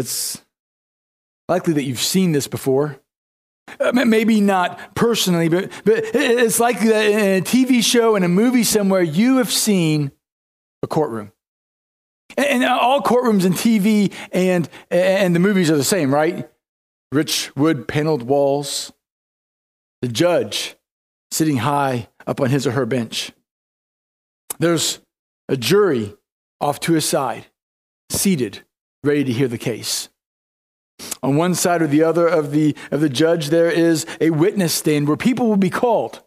It's likely that you've seen this before. Uh, maybe not personally, but, but it's likely that in a TV show and a movie somewhere, you have seen a courtroom. And all courtrooms and TV and, and the movies are the same, right? Rich wood paneled walls, the judge sitting high up on his or her bench. There's a jury off to his side, seated, ready to hear the case. On one side or the other of the, of the judge, there is a witness stand where people will be called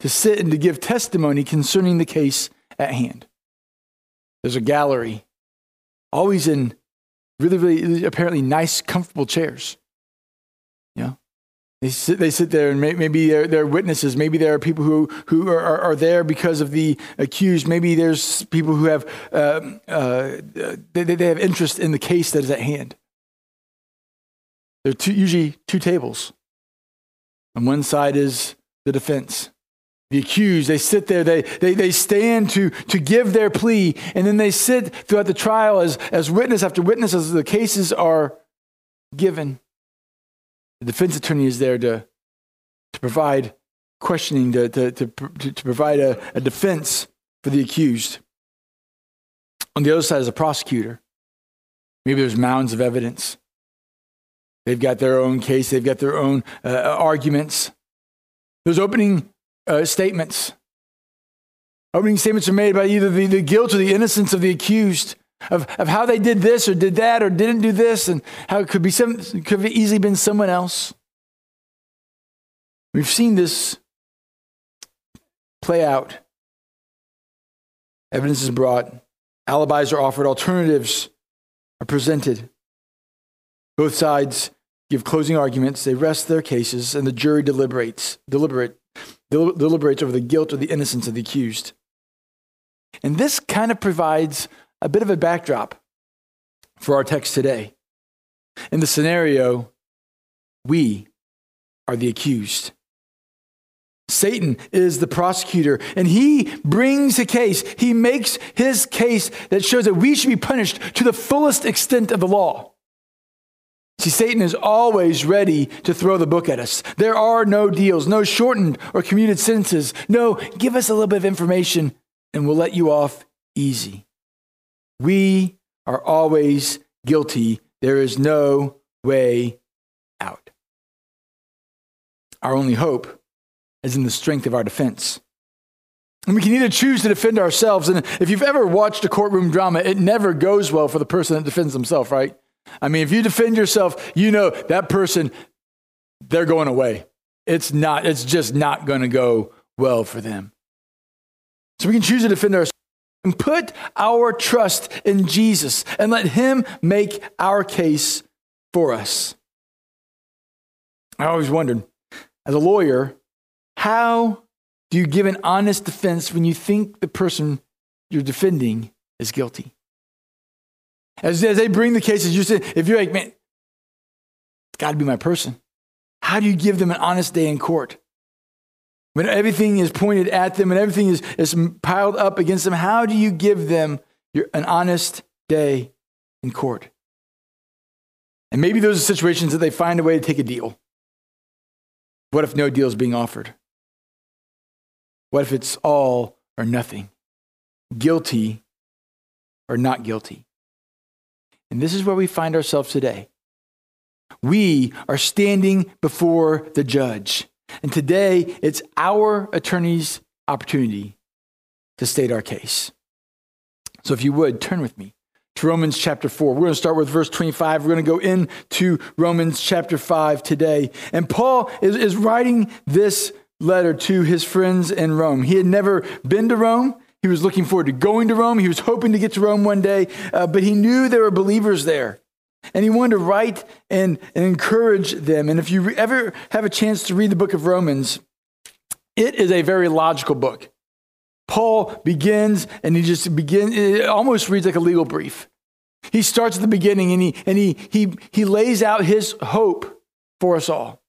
to sit and to give testimony concerning the case at hand. There's a gallery, always in really, really apparently nice, comfortable chairs. They sit, they sit there and maybe they're, they're witnesses. Maybe there are people who, who are, are there because of the accused. Maybe there's people who have, uh, uh, they, they have interest in the case that is at hand. There are two, usually two tables. On one side is the defense. The accused, they sit there, they, they, they stand to, to give their plea, and then they sit throughout the trial as, as witness after witness as the cases are given. The defense attorney is there to, to provide questioning, to, to, to, to provide a, a defense for the accused. On the other side is a prosecutor. Maybe there's mounds of evidence. They've got their own case, they've got their own uh, arguments. Those opening uh, statements. Opening statements are made by either the, the guilt or the innocence of the accused of, of how they did this or did that or didn't do this and how it could be some could have easily been someone else. We've seen this play out. Evidence is brought, alibis are offered, alternatives are presented. Both sides give closing arguments, they rest their cases, and the jury deliberates, deliberate, deliberates over the guilt or the innocence of the accused. And this kind of provides a bit of a backdrop for our text today. In the scenario, we are the accused. Satan is the prosecutor, and he brings a case. He makes his case that shows that we should be punished to the fullest extent of the law. See, Satan is always ready to throw the book at us. There are no deals, no shortened or commuted sentences. No, give us a little bit of information and we'll let you off easy. We are always guilty. There is no way out. Our only hope is in the strength of our defense. And we can either choose to defend ourselves. And if you've ever watched a courtroom drama, it never goes well for the person that defends themselves, right? I mean, if you defend yourself, you know that person, they're going away. It's not, it's just not going to go well for them. So we can choose to defend ourselves and put our trust in Jesus and let Him make our case for us. I always wondered, as a lawyer, how do you give an honest defense when you think the person you're defending is guilty? As, as they bring the cases, you say, if you're like, man, it's got to be my person. How do you give them an honest day in court? When everything is pointed at them and everything is, is piled up against them, how do you give them your, an honest day in court? And maybe those are situations that they find a way to take a deal. What if no deal is being offered? What if it's all or nothing? Guilty or not guilty? And this is where we find ourselves today. We are standing before the judge. And today, it's our attorney's opportunity to state our case. So if you would, turn with me to Romans chapter 4. We're going to start with verse 25. We're going to go into Romans chapter 5 today. And Paul is, is writing this letter to his friends in Rome. He had never been to Rome. He was looking forward to going to Rome. He was hoping to get to Rome one day, uh, but he knew there were believers there. And he wanted to write and, and encourage them. And if you ever have a chance to read the book of Romans, it is a very logical book. Paul begins and he just begins, it almost reads like a legal brief. He starts at the beginning and he, and he, he, he lays out his hope for us all.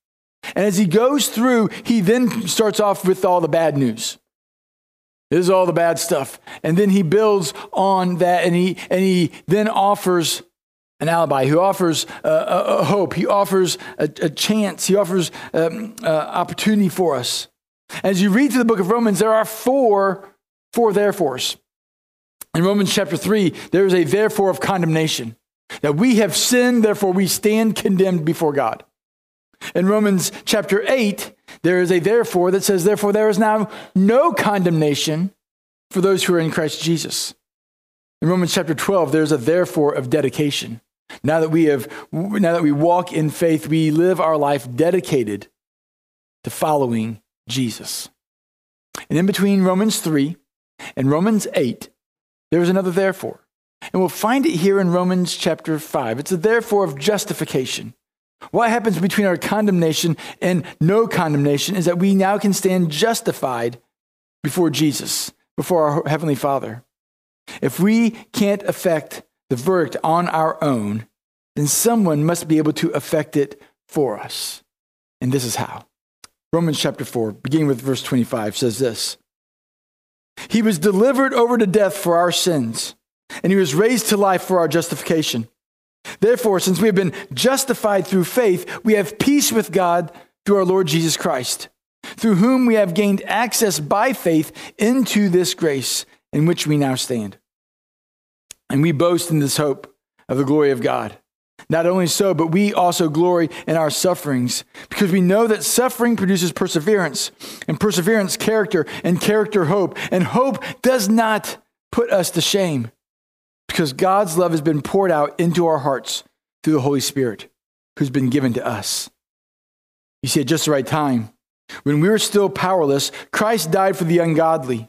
And as he goes through, he then starts off with all the bad news. This is all the bad stuff. And then he builds on that and he, and he then offers an alibi, who offers uh, a, a, hope, he offers a, a chance, he offers um, uh, opportunity for us. As you read through the book of Romans, there are four, four therefores. In Romans chapter 3, there is a therefore of condemnation. That we have sinned, therefore we stand condemned before God. In Romans chapter 8, there is a therefore that says, therefore there is now no condemnation for those who are in Christ Jesus. In Romans chapter 12, there's a therefore of dedication. Now that we have now that we walk in faith, we live our life dedicated to following Jesus. And in between Romans 3 and Romans 8, there's another therefore. And we'll find it here in Romans chapter 5. It's a therefore of justification. What happens between our condemnation and no condemnation is that we now can stand justified before Jesus, before our Heavenly Father. If we can't affect the verdict on our own, then someone must be able to affect it for us. And this is how. Romans chapter 4, beginning with verse 25, says this He was delivered over to death for our sins, and he was raised to life for our justification. Therefore, since we have been justified through faith, we have peace with God through our Lord Jesus Christ, through whom we have gained access by faith into this grace in which we now stand. And we boast in this hope of the glory of God. Not only so, but we also glory in our sufferings, because we know that suffering produces perseverance, and perseverance, character, and character, hope. And hope does not put us to shame because God's love has been poured out into our hearts through the Holy Spirit who's been given to us. You see, at just the right time, when we were still powerless, Christ died for the ungodly.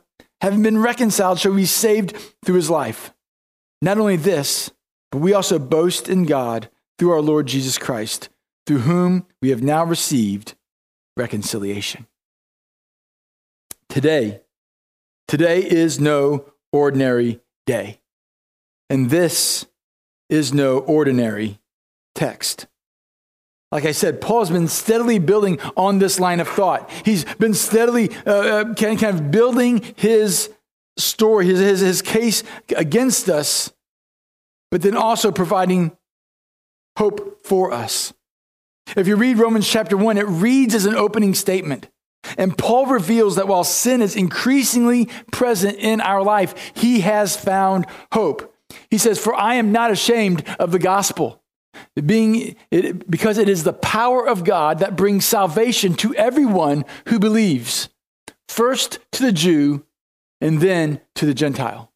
having been reconciled, shall be saved through his life? Not only this, but we also boast in God through our Lord Jesus Christ, through whom we have now received reconciliation. Today, today is no ordinary day. And this is no ordinary text. Like I said, Paul's been steadily building on this line of thought. He's been steadily uh, uh kind of building his story, his, his, his case against us, but then also providing hope for us. If you read Romans chapter 1, it reads as an opening statement. And Paul reveals that while sin is increasingly present in our life, he has found hope. He says, For I am not ashamed of the gospel, being, it, because it is the power of God that brings salvation to everyone who believes, first to the Jew and then to the Gentile.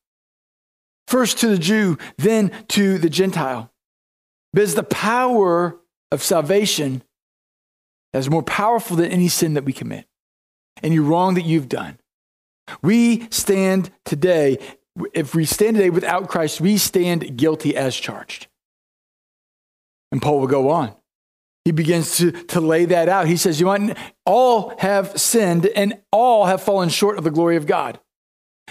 First to the Jew, then to the Gentile. Because the power of salvation is more powerful than any sin that we commit any wrong that you've done. We stand today, if we stand today without Christ, we stand guilty as charged. And Paul will go on. He begins to, to lay that out. He says, You all have sinned and all have fallen short of the glory of God.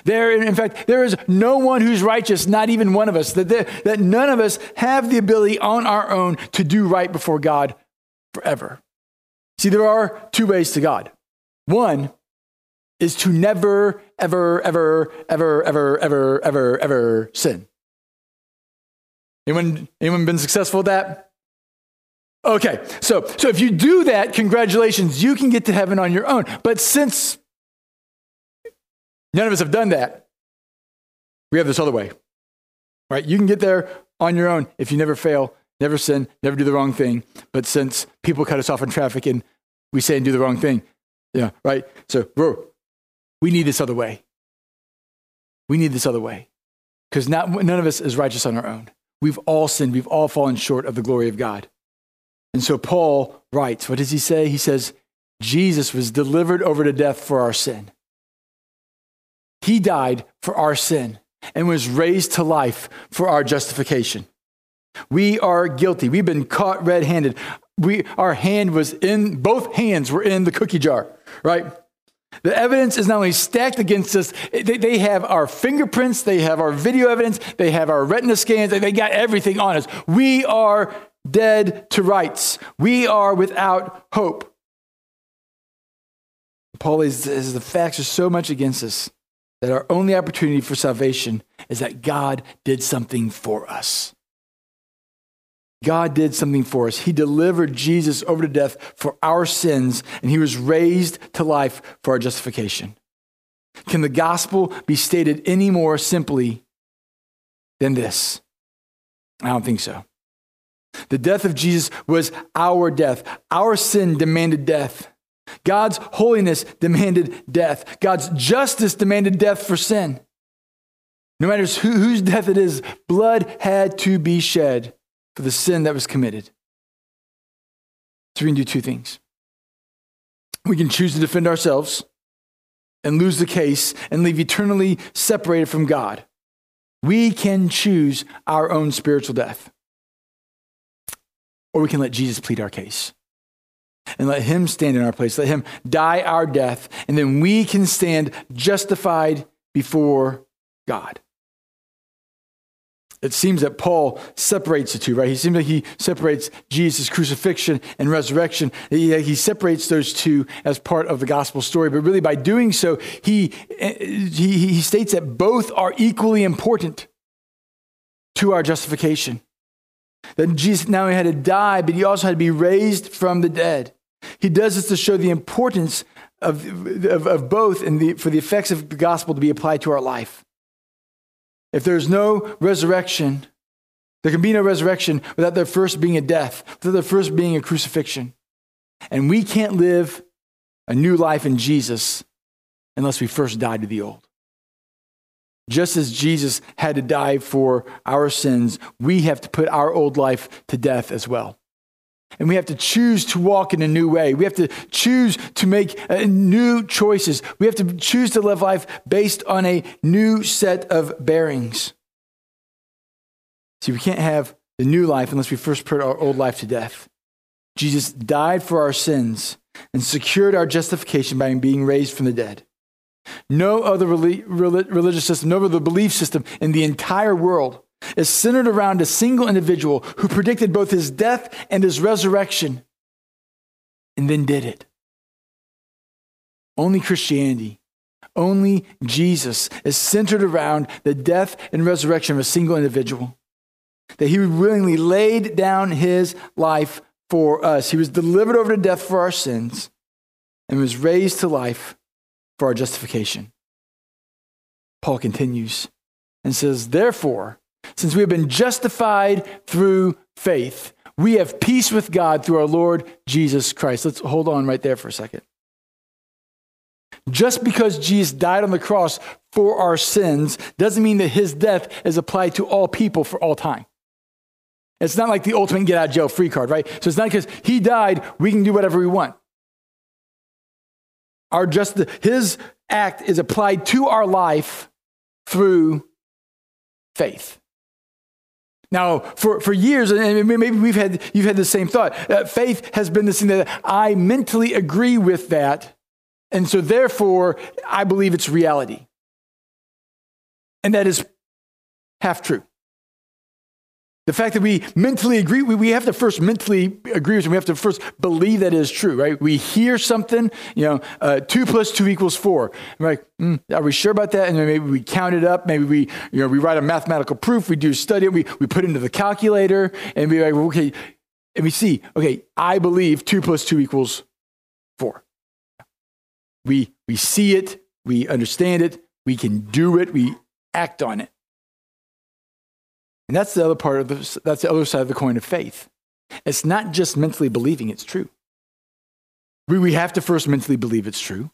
There, in fact, there is no one who's righteous, not even one of us, that, there, that none of us have the ability on our own to do right before God forever. See, there are two ways to God. One is to never, ever, ever, ever, ever, ever, ever, ever sin. Anyone, anyone been successful at that? Okay, so, so if you do that, congratulations, you can get to heaven on your own. But since none of us have done that, we have this other way. Right? You can get there on your own if you never fail, never sin, never do the wrong thing. But since people cut us off in traffic and we say and do the wrong thing, yeah, right? So, bro, we need this other way. We need this other way. Because none of us is righteous on our own. We've all sinned. We've all fallen short of the glory of God. And so Paul writes, what does he say? He says, Jesus was delivered over to death for our sin. He died for our sin and was raised to life for our justification. We are guilty. We've been caught red handed. We, our hand was in, both hands were in the cookie jar, right? The evidence is not only stacked against us, they, they, have our fingerprints, they have our video evidence, they have our retina scans, they got everything on us. We are dead to rights. We are without hope. Paul says the facts are so much against us that our only opportunity for salvation is that God did something for us. God did something for us. He delivered Jesus over to death for our sins, and he was raised to life for our justification. Can the gospel be stated any more simply than this? I don't think so. The death of Jesus was our death. Our sin demanded death. God's holiness demanded death. God's justice demanded death for sin. No matter who, whose death it is, blood had to be shed for the sin that was committed. So we can do two things. We can choose to defend ourselves and lose the case and leave eternally separated from God. We can choose our own spiritual death. Or we can let Jesus plead our case and let him stand in our place. Let him die our death, and then we can stand justified before God it seems that Paul separates the two, right? He seems like he separates Jesus' crucifixion and resurrection. He, he, separates those two as part of the gospel story. But really, by doing so, he, he, he states that both are equally important to our justification. That Jesus not only had to die, but he also had to be raised from the dead. He does this to show the importance of, of, of both and the, for the effects of the gospel to be applied to our life. If there's no resurrection, there can be no resurrection without there first being a death, without there first being a crucifixion. And we can't live a new life in Jesus unless we first die to the old. Just as Jesus had to die for our sins, we have to put our old life to death as well. And we have to choose to walk in a new way. We have to choose to make uh, new choices. We have to choose to live life based on a new set of bearings. See, we can't have the new life unless we first put our old life to death. Jesus died for our sins and secured our justification by being raised from the dead. No other religious system, no other belief system in the entire world is centered around a single individual who predicted both his death and his resurrection and then did it. Only Christianity, only Jesus is centered around the death and resurrection of a single individual. That he willingly laid down his life for us. He was delivered over to death for our sins and was raised to life for our justification. Paul continues and says, Therefore, since we have been justified through faith, we have peace with God through our Lord Jesus Christ. Let's hold on right there for a second. Just because Jesus died on the cross for our sins doesn't mean that his death is applied to all people for all time. It's not like the ultimate get out of jail free card, right? So it's not because he died, we can do whatever we want. Our just his act is applied to our life through faith. Now, for, for years, and maybe we've had, you've had the same thought. Uh, faith has been this thing that I mentally agree with that, and so therefore I believe it's reality. And that is half true. The fact that we mentally agree, we we have to first mentally agree with it. We have to first believe that is true, right? We hear something, you know, uh, two plus two equals four. We're like, mm, are we sure about that? And then maybe we count it up. Maybe we, you know, we write a mathematical proof. We do study it. We, we put it into the calculator and be like, okay, and we see, okay, I believe two plus two equals four. We, we see it. We understand it. We can do it. We act on it. And that's the other part of the, that's the other side of the coin of faith. It's not just mentally believing it's true. We, we have to first mentally believe it's true.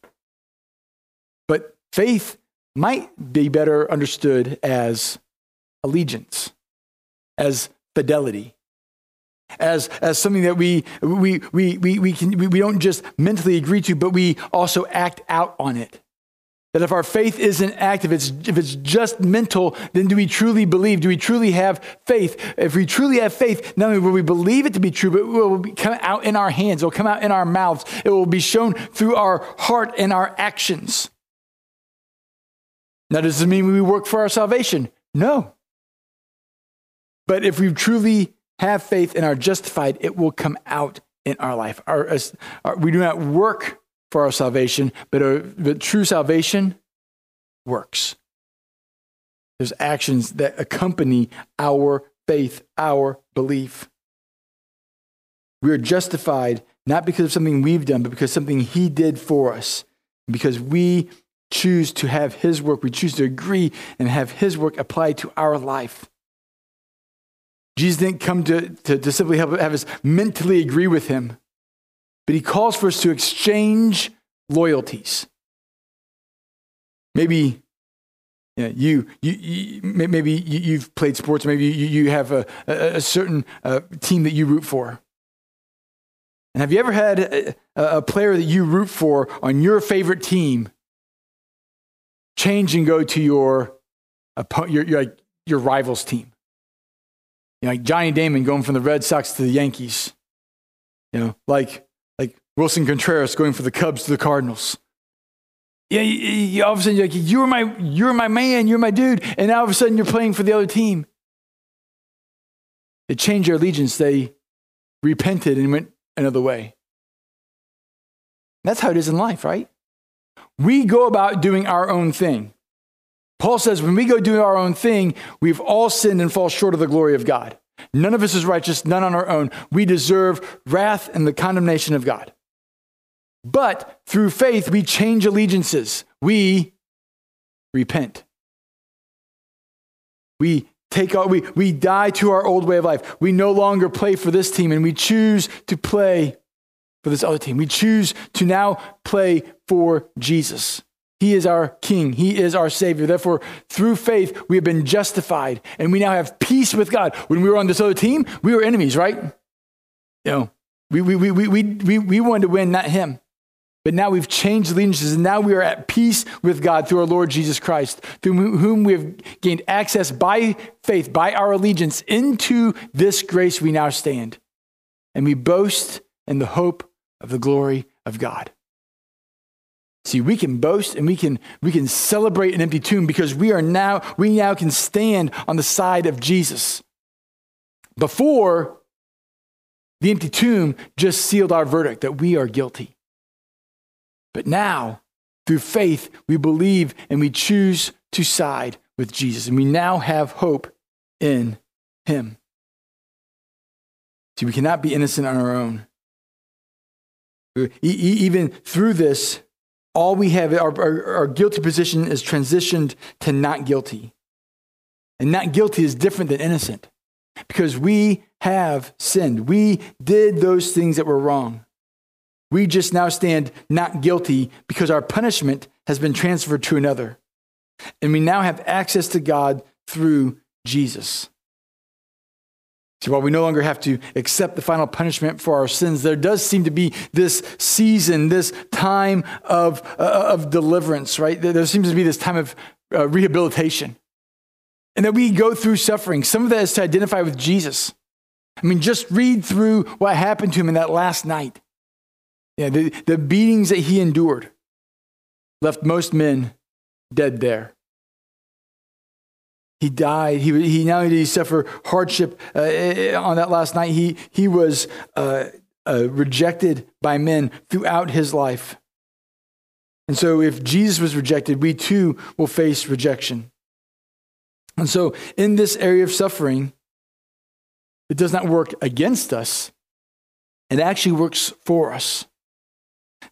But faith might be better understood as allegiance, as fidelity, as, as something that we, we, we, we, we, can, we, we don't just mentally agree to, but we also act out on it. That if our faith isn't active, it's, if it's just mental, then do we truly believe? Do we truly have faith? If we truly have faith, not only will we believe it to be true, but it will come out in our hands, it will come out in our mouths, it will be shown through our heart and our actions. Now, does this mean we work for our salvation? No. But if we truly have faith and are justified, it will come out in our life. Our, our, we do not work for our salvation, but, our, true salvation works. There's actions that accompany our faith, our belief. We are justified not because of something we've done, but because something He did for us. Because we choose to have His work, we choose to agree and have His work applied to our life. Jesus didn't come to, to, to simply have, have us mentally agree with Him, but he calls for us to exchange loyalties. Maybe you, you, you, maybe you've played sports, maybe you, you have a, a, a certain uh, team that you root for. And have you ever had a, a player that you root for on your favorite team change and go to your, your, your, your rival's team? You know, like Johnny Damon going from the Red Sox to the Yankees. You know, like Willson Contreras going for the Cubs to the Cardinals. Yeah, you, you, all of a sudden you're like, you're my, you're my man, you're my dude, and now all of a sudden you're playing for the other team. They changed their allegiance. They repented and went another way. That's how it is in life, right? We go about doing our own thing. Paul says when we go do our own thing, we've all sinned and fall short of the glory of God. None of us is righteous, none on our own. We deserve wrath and the condemnation of God. But through faith, we change allegiances. We repent. We take our, we, we die to our old way of life. We no longer play for this team and we choose to play for this other team. We choose to now play for Jesus. He is our King. He is our Savior. Therefore, through faith, we have been justified and we now have peace with God. When we were on this other team, we were enemies, right? You know, we, we, we, we, we, we wanted to win, not him. But now we've changed allegiances, and now we are at peace with God through our Lord Jesus Christ, through whom we have gained access by faith, by our allegiance, into this grace we now stand. And we boast in the hope of the glory of God. See, we can boast and we can, we can celebrate an empty tomb because we are now, we now can stand on the side of Jesus. Before, the empty tomb just sealed our verdict that we are guilty. But now, through faith, we believe and we choose to side with Jesus. And we now have hope in him. See, we cannot be innocent on our own. Even through this, all we have, our, our, our, guilty position is transitioned to not guilty. And not guilty is different than innocent because we have sinned. We did those things that were wrong. We just now stand not guilty because our punishment has been transferred to another. And we now have access to God through Jesus. So while we no longer have to accept the final punishment for our sins, there does seem to be this season, this time of, uh, of deliverance, right? There seems to be this time of uh, rehabilitation. And that we go through suffering. Some of that is to identify with Jesus. I mean, just read through what happened to him in that last night. Yeah, the, the beatings that he endured left most men dead there. He died. He, he not only did he suffer hardship uh, on that last night, he, he was uh, uh, rejected by men throughout his life. And so, if Jesus was rejected, we too will face rejection. And so, in this area of suffering, it does not work against us, it actually works for us.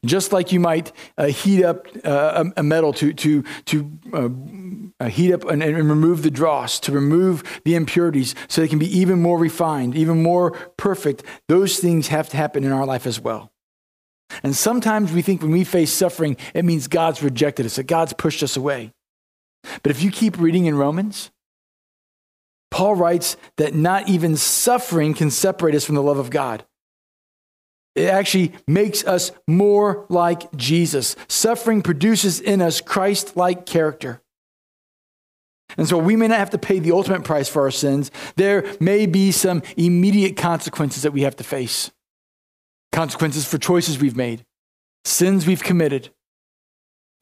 Just like you might uh, heat up uh, a metal to, to, to uh, uh, heat up and, and, remove the dross, to remove the impurities so they can be even more refined, even more perfect, those things have to happen in our life as well. And sometimes we think when we face suffering, it means God's rejected us, that God's pushed us away. But if you keep reading in Romans, Paul writes that not even suffering can separate us from the love of God. It actually makes us more like Jesus. Suffering produces in us Christ like character. And so we may not have to pay the ultimate price for our sins. There may be some immediate consequences that we have to face consequences for choices we've made, sins we've committed.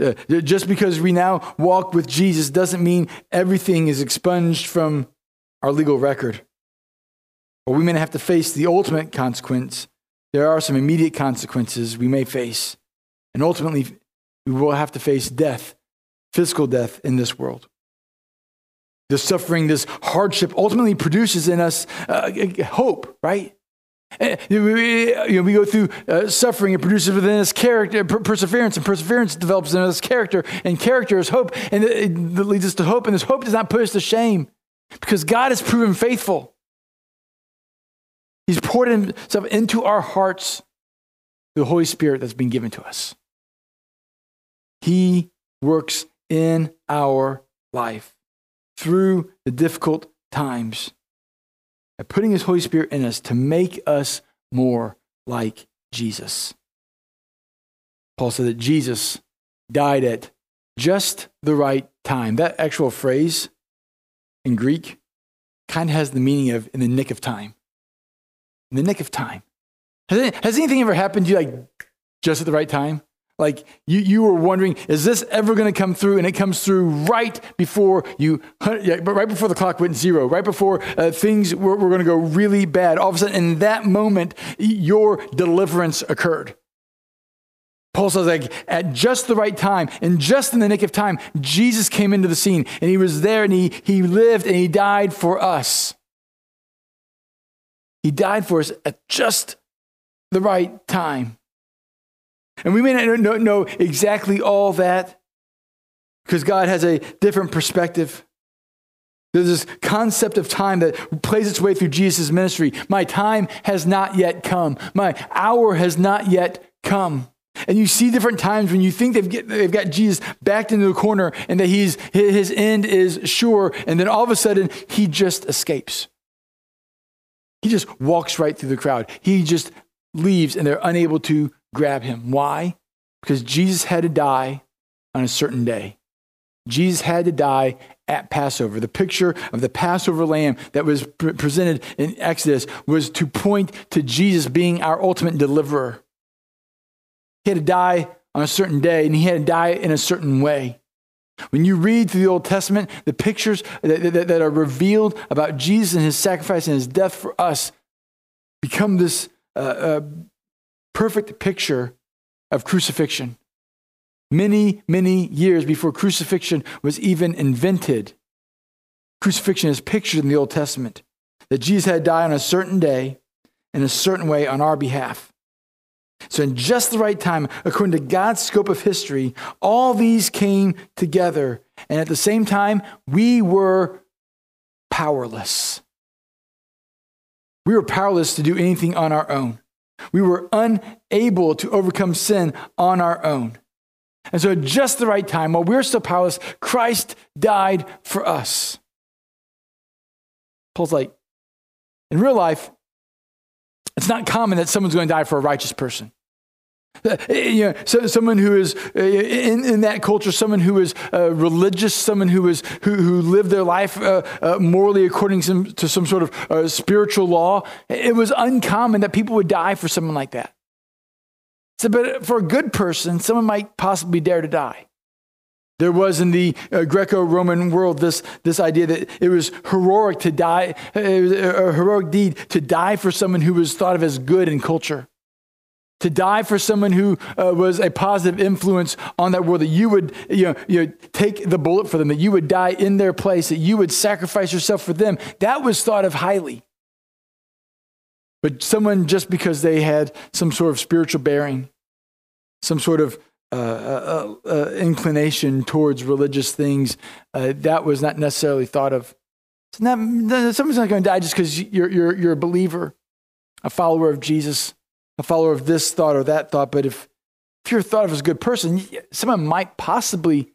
Uh, just because we now walk with Jesus doesn't mean everything is expunged from our legal record. Or we may have to face the ultimate consequence. There are some immediate consequences we may face. And ultimately, we will have to face death, physical death in this world. This suffering, this hardship ultimately produces in us uh, hope, right? Eh, we, you know, we go through uh, suffering, it produces within us character, perseverance, and perseverance develops in us character, and character is hope, and it, it leads us to hope, and this hope does not put us to shame because God has proven faithful. He's poured himself into our hearts the Holy Spirit that's been given to us. He works in our life through the difficult times by putting his Holy Spirit in us to make us more like Jesus. Paul said that Jesus died at just the right time. That actual phrase in Greek kind of has the meaning of in the nick of time. In the nick of time. Has, it, has anything ever happened to you like just at the right time? Like you, you were wondering, is this ever going to come through? And it comes through right before you, right before the clock went zero, right before uh, things were, were going to go really bad. All of a sudden, in that moment, your deliverance occurred. Paul says, like, at just the right time, and just in the nick of time, Jesus came into the scene, and he was there, and he, he lived, and he died for us. He died for us at just the right time. And we may not know exactly all that because God has a different perspective. There's this concept of time that plays its way through Jesus' ministry. My time has not yet come, my hour has not yet come. And you see different times when you think they've, get, they've got Jesus backed into the corner and that he's, his end is sure, and then all of a sudden he just escapes. He just walks right through the crowd. He just leaves and they're unable to grab him. Why? Because Jesus had to die on a certain day. Jesus had to die at Passover. The picture of the Passover lamb that was pre- presented in Exodus was to point to Jesus being our ultimate deliverer. He had to die on a certain day, and he had to die in a certain way. When you read through the Old Testament, the pictures that, that, that are revealed about Jesus and his sacrifice and his death for us become this uh, uh, perfect picture of crucifixion. Many, many years before crucifixion was even invented, crucifixion is pictured in the Old Testament that Jesus had died on a certain day in a certain way on our behalf. So, in just the right time, according to God's scope of history, all these came together. And at the same time, we were powerless. We were powerless to do anything on our own. We were unable to overcome sin on our own. And so, at just the right time, while we we're still powerless, Christ died for us. Paul's like, in real life, it's not common that someone's going to die for a righteous person. Uh, you know, so, someone who is uh, in, in that culture, someone who is uh, religious, someone who is who, who lived their life uh, uh, morally according to some, to some sort of uh, spiritual law. It was uncommon that people would die for someone like that. So, but for a good person, someone might possibly dare to die. There was in the Greco-Roman world this, this idea that it was heroic to die, it was a heroic deed to die for someone who was thought of as good in culture to die for someone who uh, was a positive influence on that world, that you would you know, you know, take the bullet for them, that you would die in their place, that you would sacrifice yourself for them, that was thought of highly. But someone, just because they had some sort of spiritual bearing, some sort of uh, uh, uh, uh inclination towards religious things, uh, that was not necessarily thought of. Not, someone's not going to die just because you're, you're, you're a believer, a follower of Jesus a follower of this thought or that thought, but if, if you're thought of as a good person, someone might possibly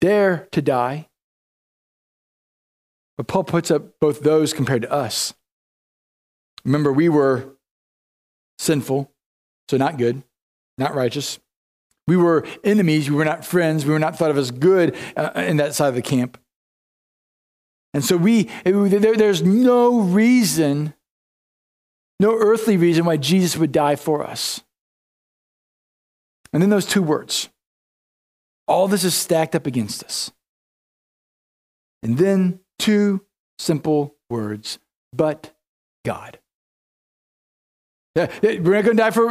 dare to die. But Paul puts up both those compared to us. Remember, we were sinful, so not good, not righteous. We were enemies. We were not friends. We were not thought of as good uh, in that side of the camp. And so we, there, there's no reason, no earthly reason why Jesus would die for us. And then those two words all this is stacked up against us. And then two simple words, but God. We're not going to die for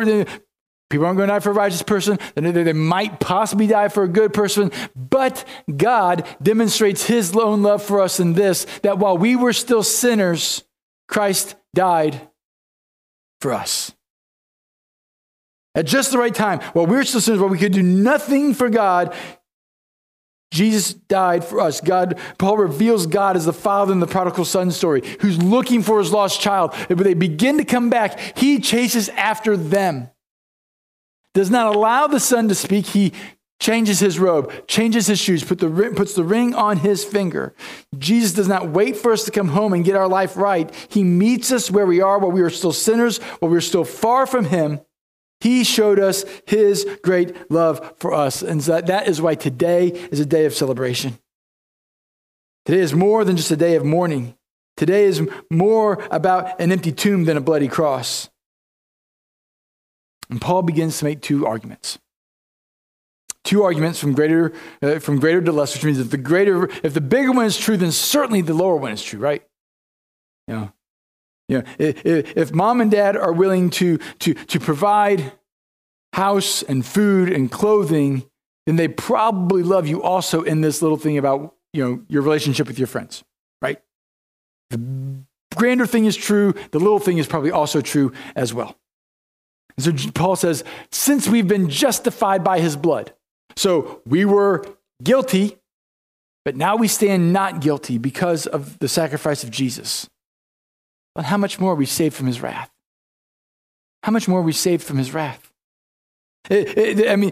people aren't going to die for a righteous person. They might possibly die for a good person, but God demonstrates His own love for us in this: that while we were still sinners, Christ died for us. At just the right time, while we were still sinners, while we could do nothing for God, Jesus died for us. God, Paul reveals God as the father in the prodigal son story, who's looking for his lost child. And when they begin to come back, he chases after them. Does not allow the son to speak. He changes his robe, changes his shoes, put the, puts the ring on his finger. Jesus does not wait for us to come home and get our life right. He meets us where we are while we are still sinners, while we are still far from him. He showed us his great love for us. And so that is why today is a day of celebration. Today is more than just a day of mourning. Today is more about an empty tomb than a bloody cross. And Paul begins to make two arguments. Two arguments from greater, uh, from greater to less, which means if the greater, if the bigger one is true, then certainly the lower one is true, right? You know, you know, if, if mom and dad are willing to, to, to provide house and food and clothing, then they probably love you also in this little thing about you know, your relationship with your friends, right? The grander thing is true, the little thing is probably also true as well. And so Paul says, since we've been justified by his blood, so we were guilty, but now we stand not guilty because of the sacrifice of Jesus. But how much more are we saved from his wrath? How much more are we saved from his wrath? It, it, I mean,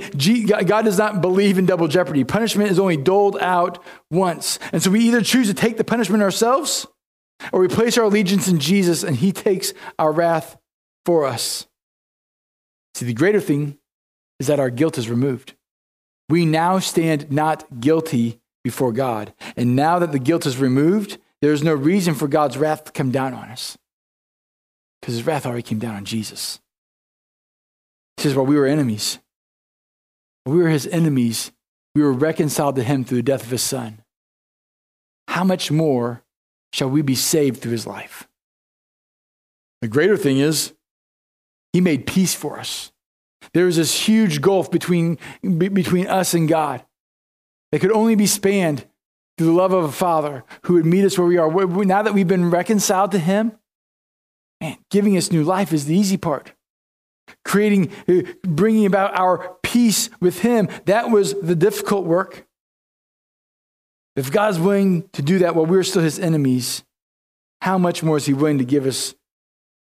God does not believe in double jeopardy. Punishment is only doled out once. And so we either choose to take the punishment ourselves or we place our allegiance in Jesus and he takes our wrath for us. See, the greater thing is that our guilt is removed. We now stand not guilty before God. And now that the guilt is removed, there's no reason for God's wrath to come down on us because his wrath already came down on Jesus. He says, while we were enemies, we were his enemies, we were reconciled to him through the death of his son. How much more shall we be saved through his life? The greater thing is, he made peace for us. There was this huge gulf between, between us and God that could only be spanned through the love of a father who would meet us where we are. Now that we've been reconciled to him, man, giving us new life is the easy part. Creating, uh, bringing about our peace with him, that was the difficult work. If God's willing to do that while we're still his enemies, how much more is he willing to give us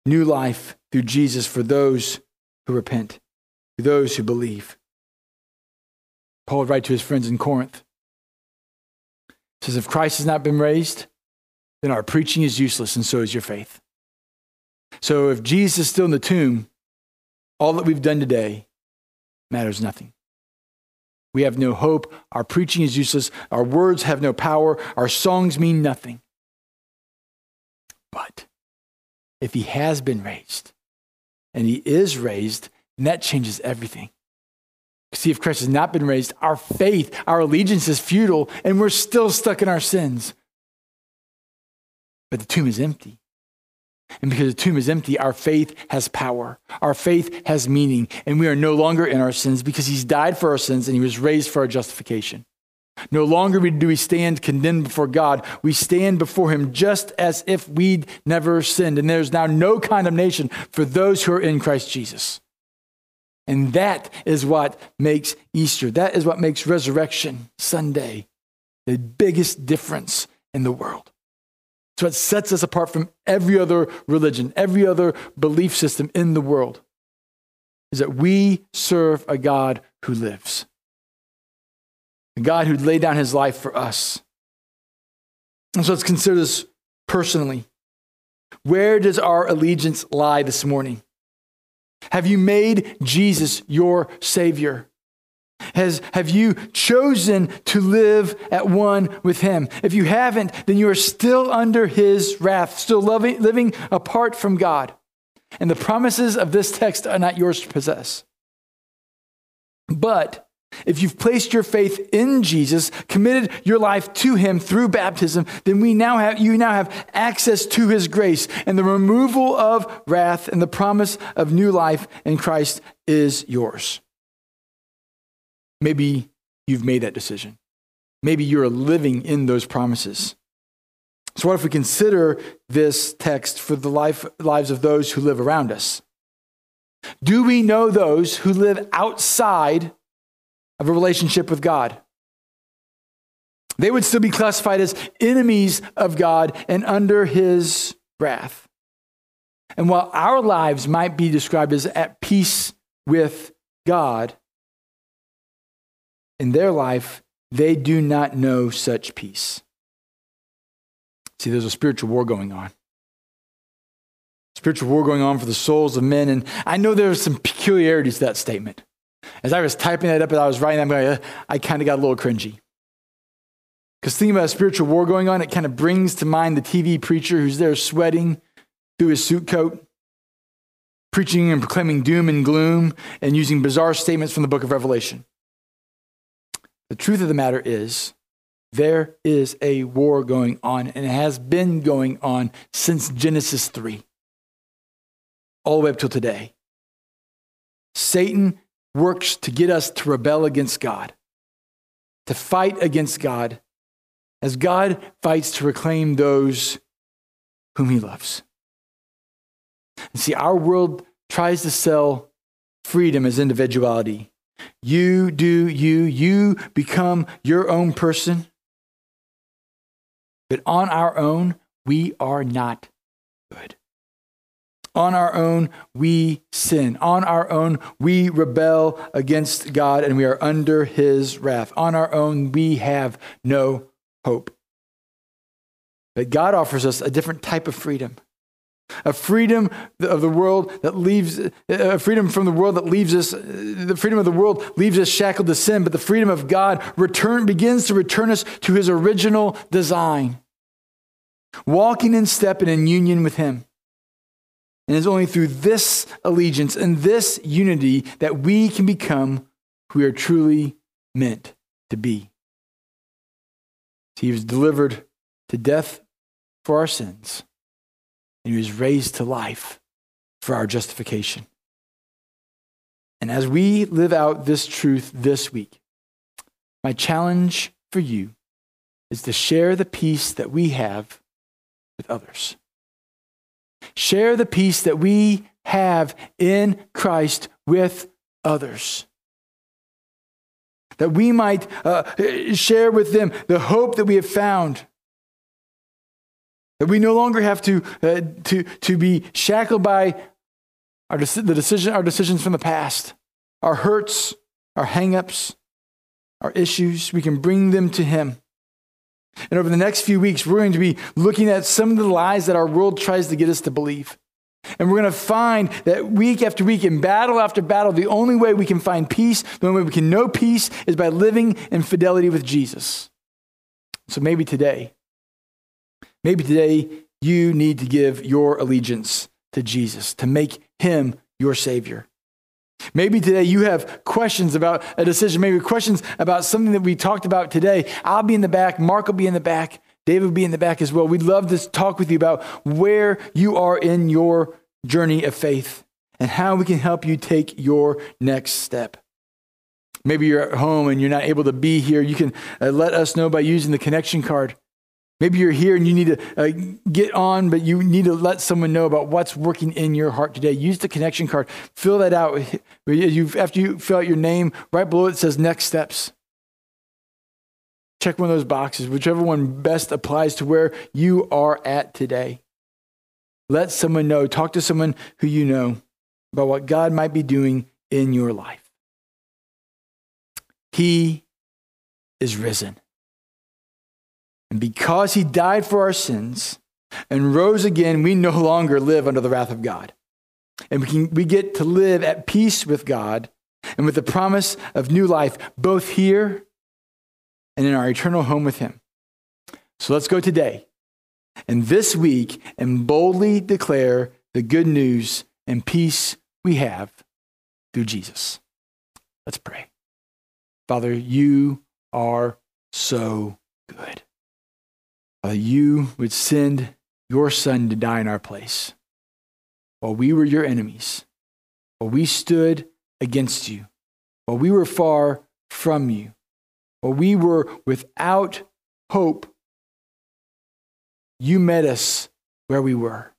new life through Jesus for those who repent, for those who believe? Paul would write to his friends in Corinth says, if Christ has not been raised, then our preaching is useless, and so is your faith. So if Jesus is still in the tomb, all that we've done today matters nothing. We have no hope. Our preaching is useless. Our words have no power. Our songs mean nothing. But if he has been raised and he is raised, then that changes everything. See, if Christ has not been raised, our faith, our allegiance is futile, and we're still stuck in our sins. But the tomb is empty. And because the tomb is empty, our faith has power. Our faith has meaning. And we are no longer in our sins because he's died for our sins and he was raised for our justification. No longer do we stand condemned before God. We stand before him just as if we'd never sinned. And there's now no condemnation for those who are in Christ Jesus. And that is what makes Easter, that is what makes Resurrection Sunday the biggest difference in the world. It's what sets us apart from every other religion, every other belief system in the world, is that we serve a God who lives, God who laid down his life for us. And so let's consider this personally. Where does our allegiance lie this morning? Have you made Jesus your Savior? Has, have you chosen to live at one with Him? If you haven't, then you are still under His wrath, still loving, living apart from God. And the promises of this text are not yours to possess. But if you've placed your faith in Jesus, committed your life to him through baptism, then we now have you now have access to his grace and the removal of wrath and the promise of new life in Christ is yours. Maybe you've made that decision. Maybe you're living in those promises. So, what if we consider this text for the life, lives of those who live around us? Do we know those who live outside of a relationship with God? They would still be classified as enemies of God and under his wrath. And while our lives might be described as at peace with God, in their life, they do not know such peace. See, there's a spiritual war going on. Spiritual war going on for the souls of men. And I know there are some peculiarities to that statement. As I was typing that up as I was writing that, uh, I kind of got a little cringy. Because thinking about a spiritual war going on, it kind of brings to mind the TV preacher who's there sweating through his suit coat, preaching and proclaiming doom and gloom, and using bizarre statements from the book of Revelation. The truth of the matter is, there is a war going on, and it has been going on since Genesis 3, all the way up till today. Satan works to get us to rebel against God, to fight against God, as God fights to reclaim those whom he loves. And see, our world tries to sell freedom as individuality. You do you, you become your own person. But on our own, we are not good. On our own, we sin. On our own, we rebel against God and we are under his wrath. On our own, we have no hope. But God offers us a different type of freedom a freedom of the world that leaves a freedom from the world that leaves us the freedom of the world leaves us shackled to sin but the freedom of god return begins to return us to his original design walking in step and in union with him and it's only through this allegiance and this unity that we can become who we are truly meant to be he was delivered to death for our sins and he was raised to life for our justification. And as we live out this truth this week, my challenge for you is to share the peace that we have with others. Share the peace that we have in Christ with others. That we might uh, share with them the hope that we have found that we no longer have to, uh, to, to be shackled by our, the decision, our decisions from the past, our hurts, our hangups, our issues. We can bring them to Him. And over the next few weeks, we're going to be looking at some of the lies that our world tries to get us to believe. And we're going to find that week after week, in battle after battle, the only way we can find peace, the only way we can know peace, is by living in fidelity with Jesus. So maybe today, Maybe today you need to give your allegiance to Jesus, to make him your Savior. Maybe today you have questions about a decision, maybe questions about something that we talked about today. I'll be in the back, Mark will be in the back, David will be in the back as well. We'd love to talk with you about where you are in your journey of faith and how we can help you take your next step. Maybe you're at home and you're not able to be here. You can uh, let us know by using the connection card. Maybe you're here and you need to uh, get on, but you need to let someone know about what's working in your heart today. Use the connection card. Fill that out. You've, after you fill out your name, right below it says next steps. Check one of those boxes, whichever one best applies to where you are at today. Let someone know. Talk to someone who you know about what God might be doing in your life. He is risen. And because he died for our sins and rose again, we no longer live under the wrath of God. And we, can, we get to live at peace with God and with the promise of new life, both here and in our eternal home with Him. So let's go today and this week and boldly declare the good news and peace we have through Jesus. Let's pray. Father, you are so good. Father, you would send your son to die in our place while we were your enemies, while we stood against you, while we were far from you, while we were without hope, you met us where we were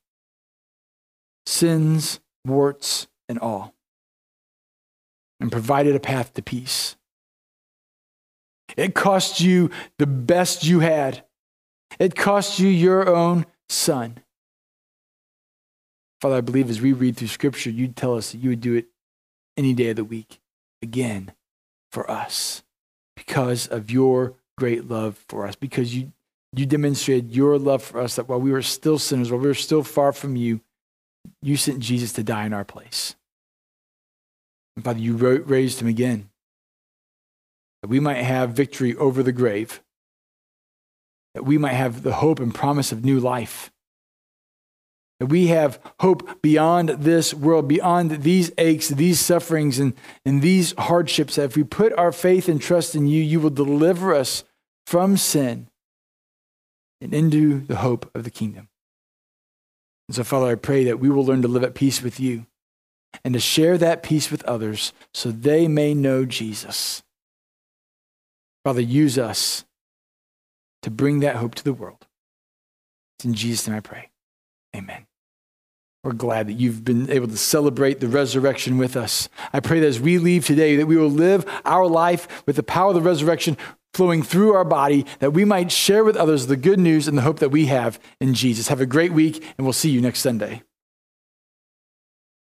sins, warts, and all, and provided a path to peace. It cost you the best you had. It cost you your own son. Father, I believe as we read through Scripture, you'd tell us that you would do it any day of the week again for us because of your great love for us, because you, you demonstrated your love for us that while we were still sinners, while we were still far from you, you sent Jesus to die in our place. And Father, you raised him again that we might have victory over the grave, that we might have the hope and promise of new life, that we have hope beyond this world, beyond these aches, these sufferings, and, and these hardships. That if we put our faith and trust in you, you will deliver us from sin and into the hope of the kingdom. And so, Father, I pray that we will learn to live at peace with you and to share that peace with others so they may know Jesus. Father, use us to bring that hope to the world. It's in Jesus' name I pray. Amen. We're glad that you've been able to celebrate the resurrection with us. I pray that as we leave today, that we will live our life with the power of the resurrection flowing through our body, that we might share with others the good news and the hope that we have in Jesus. Have a great week, and we'll see you next Sunday.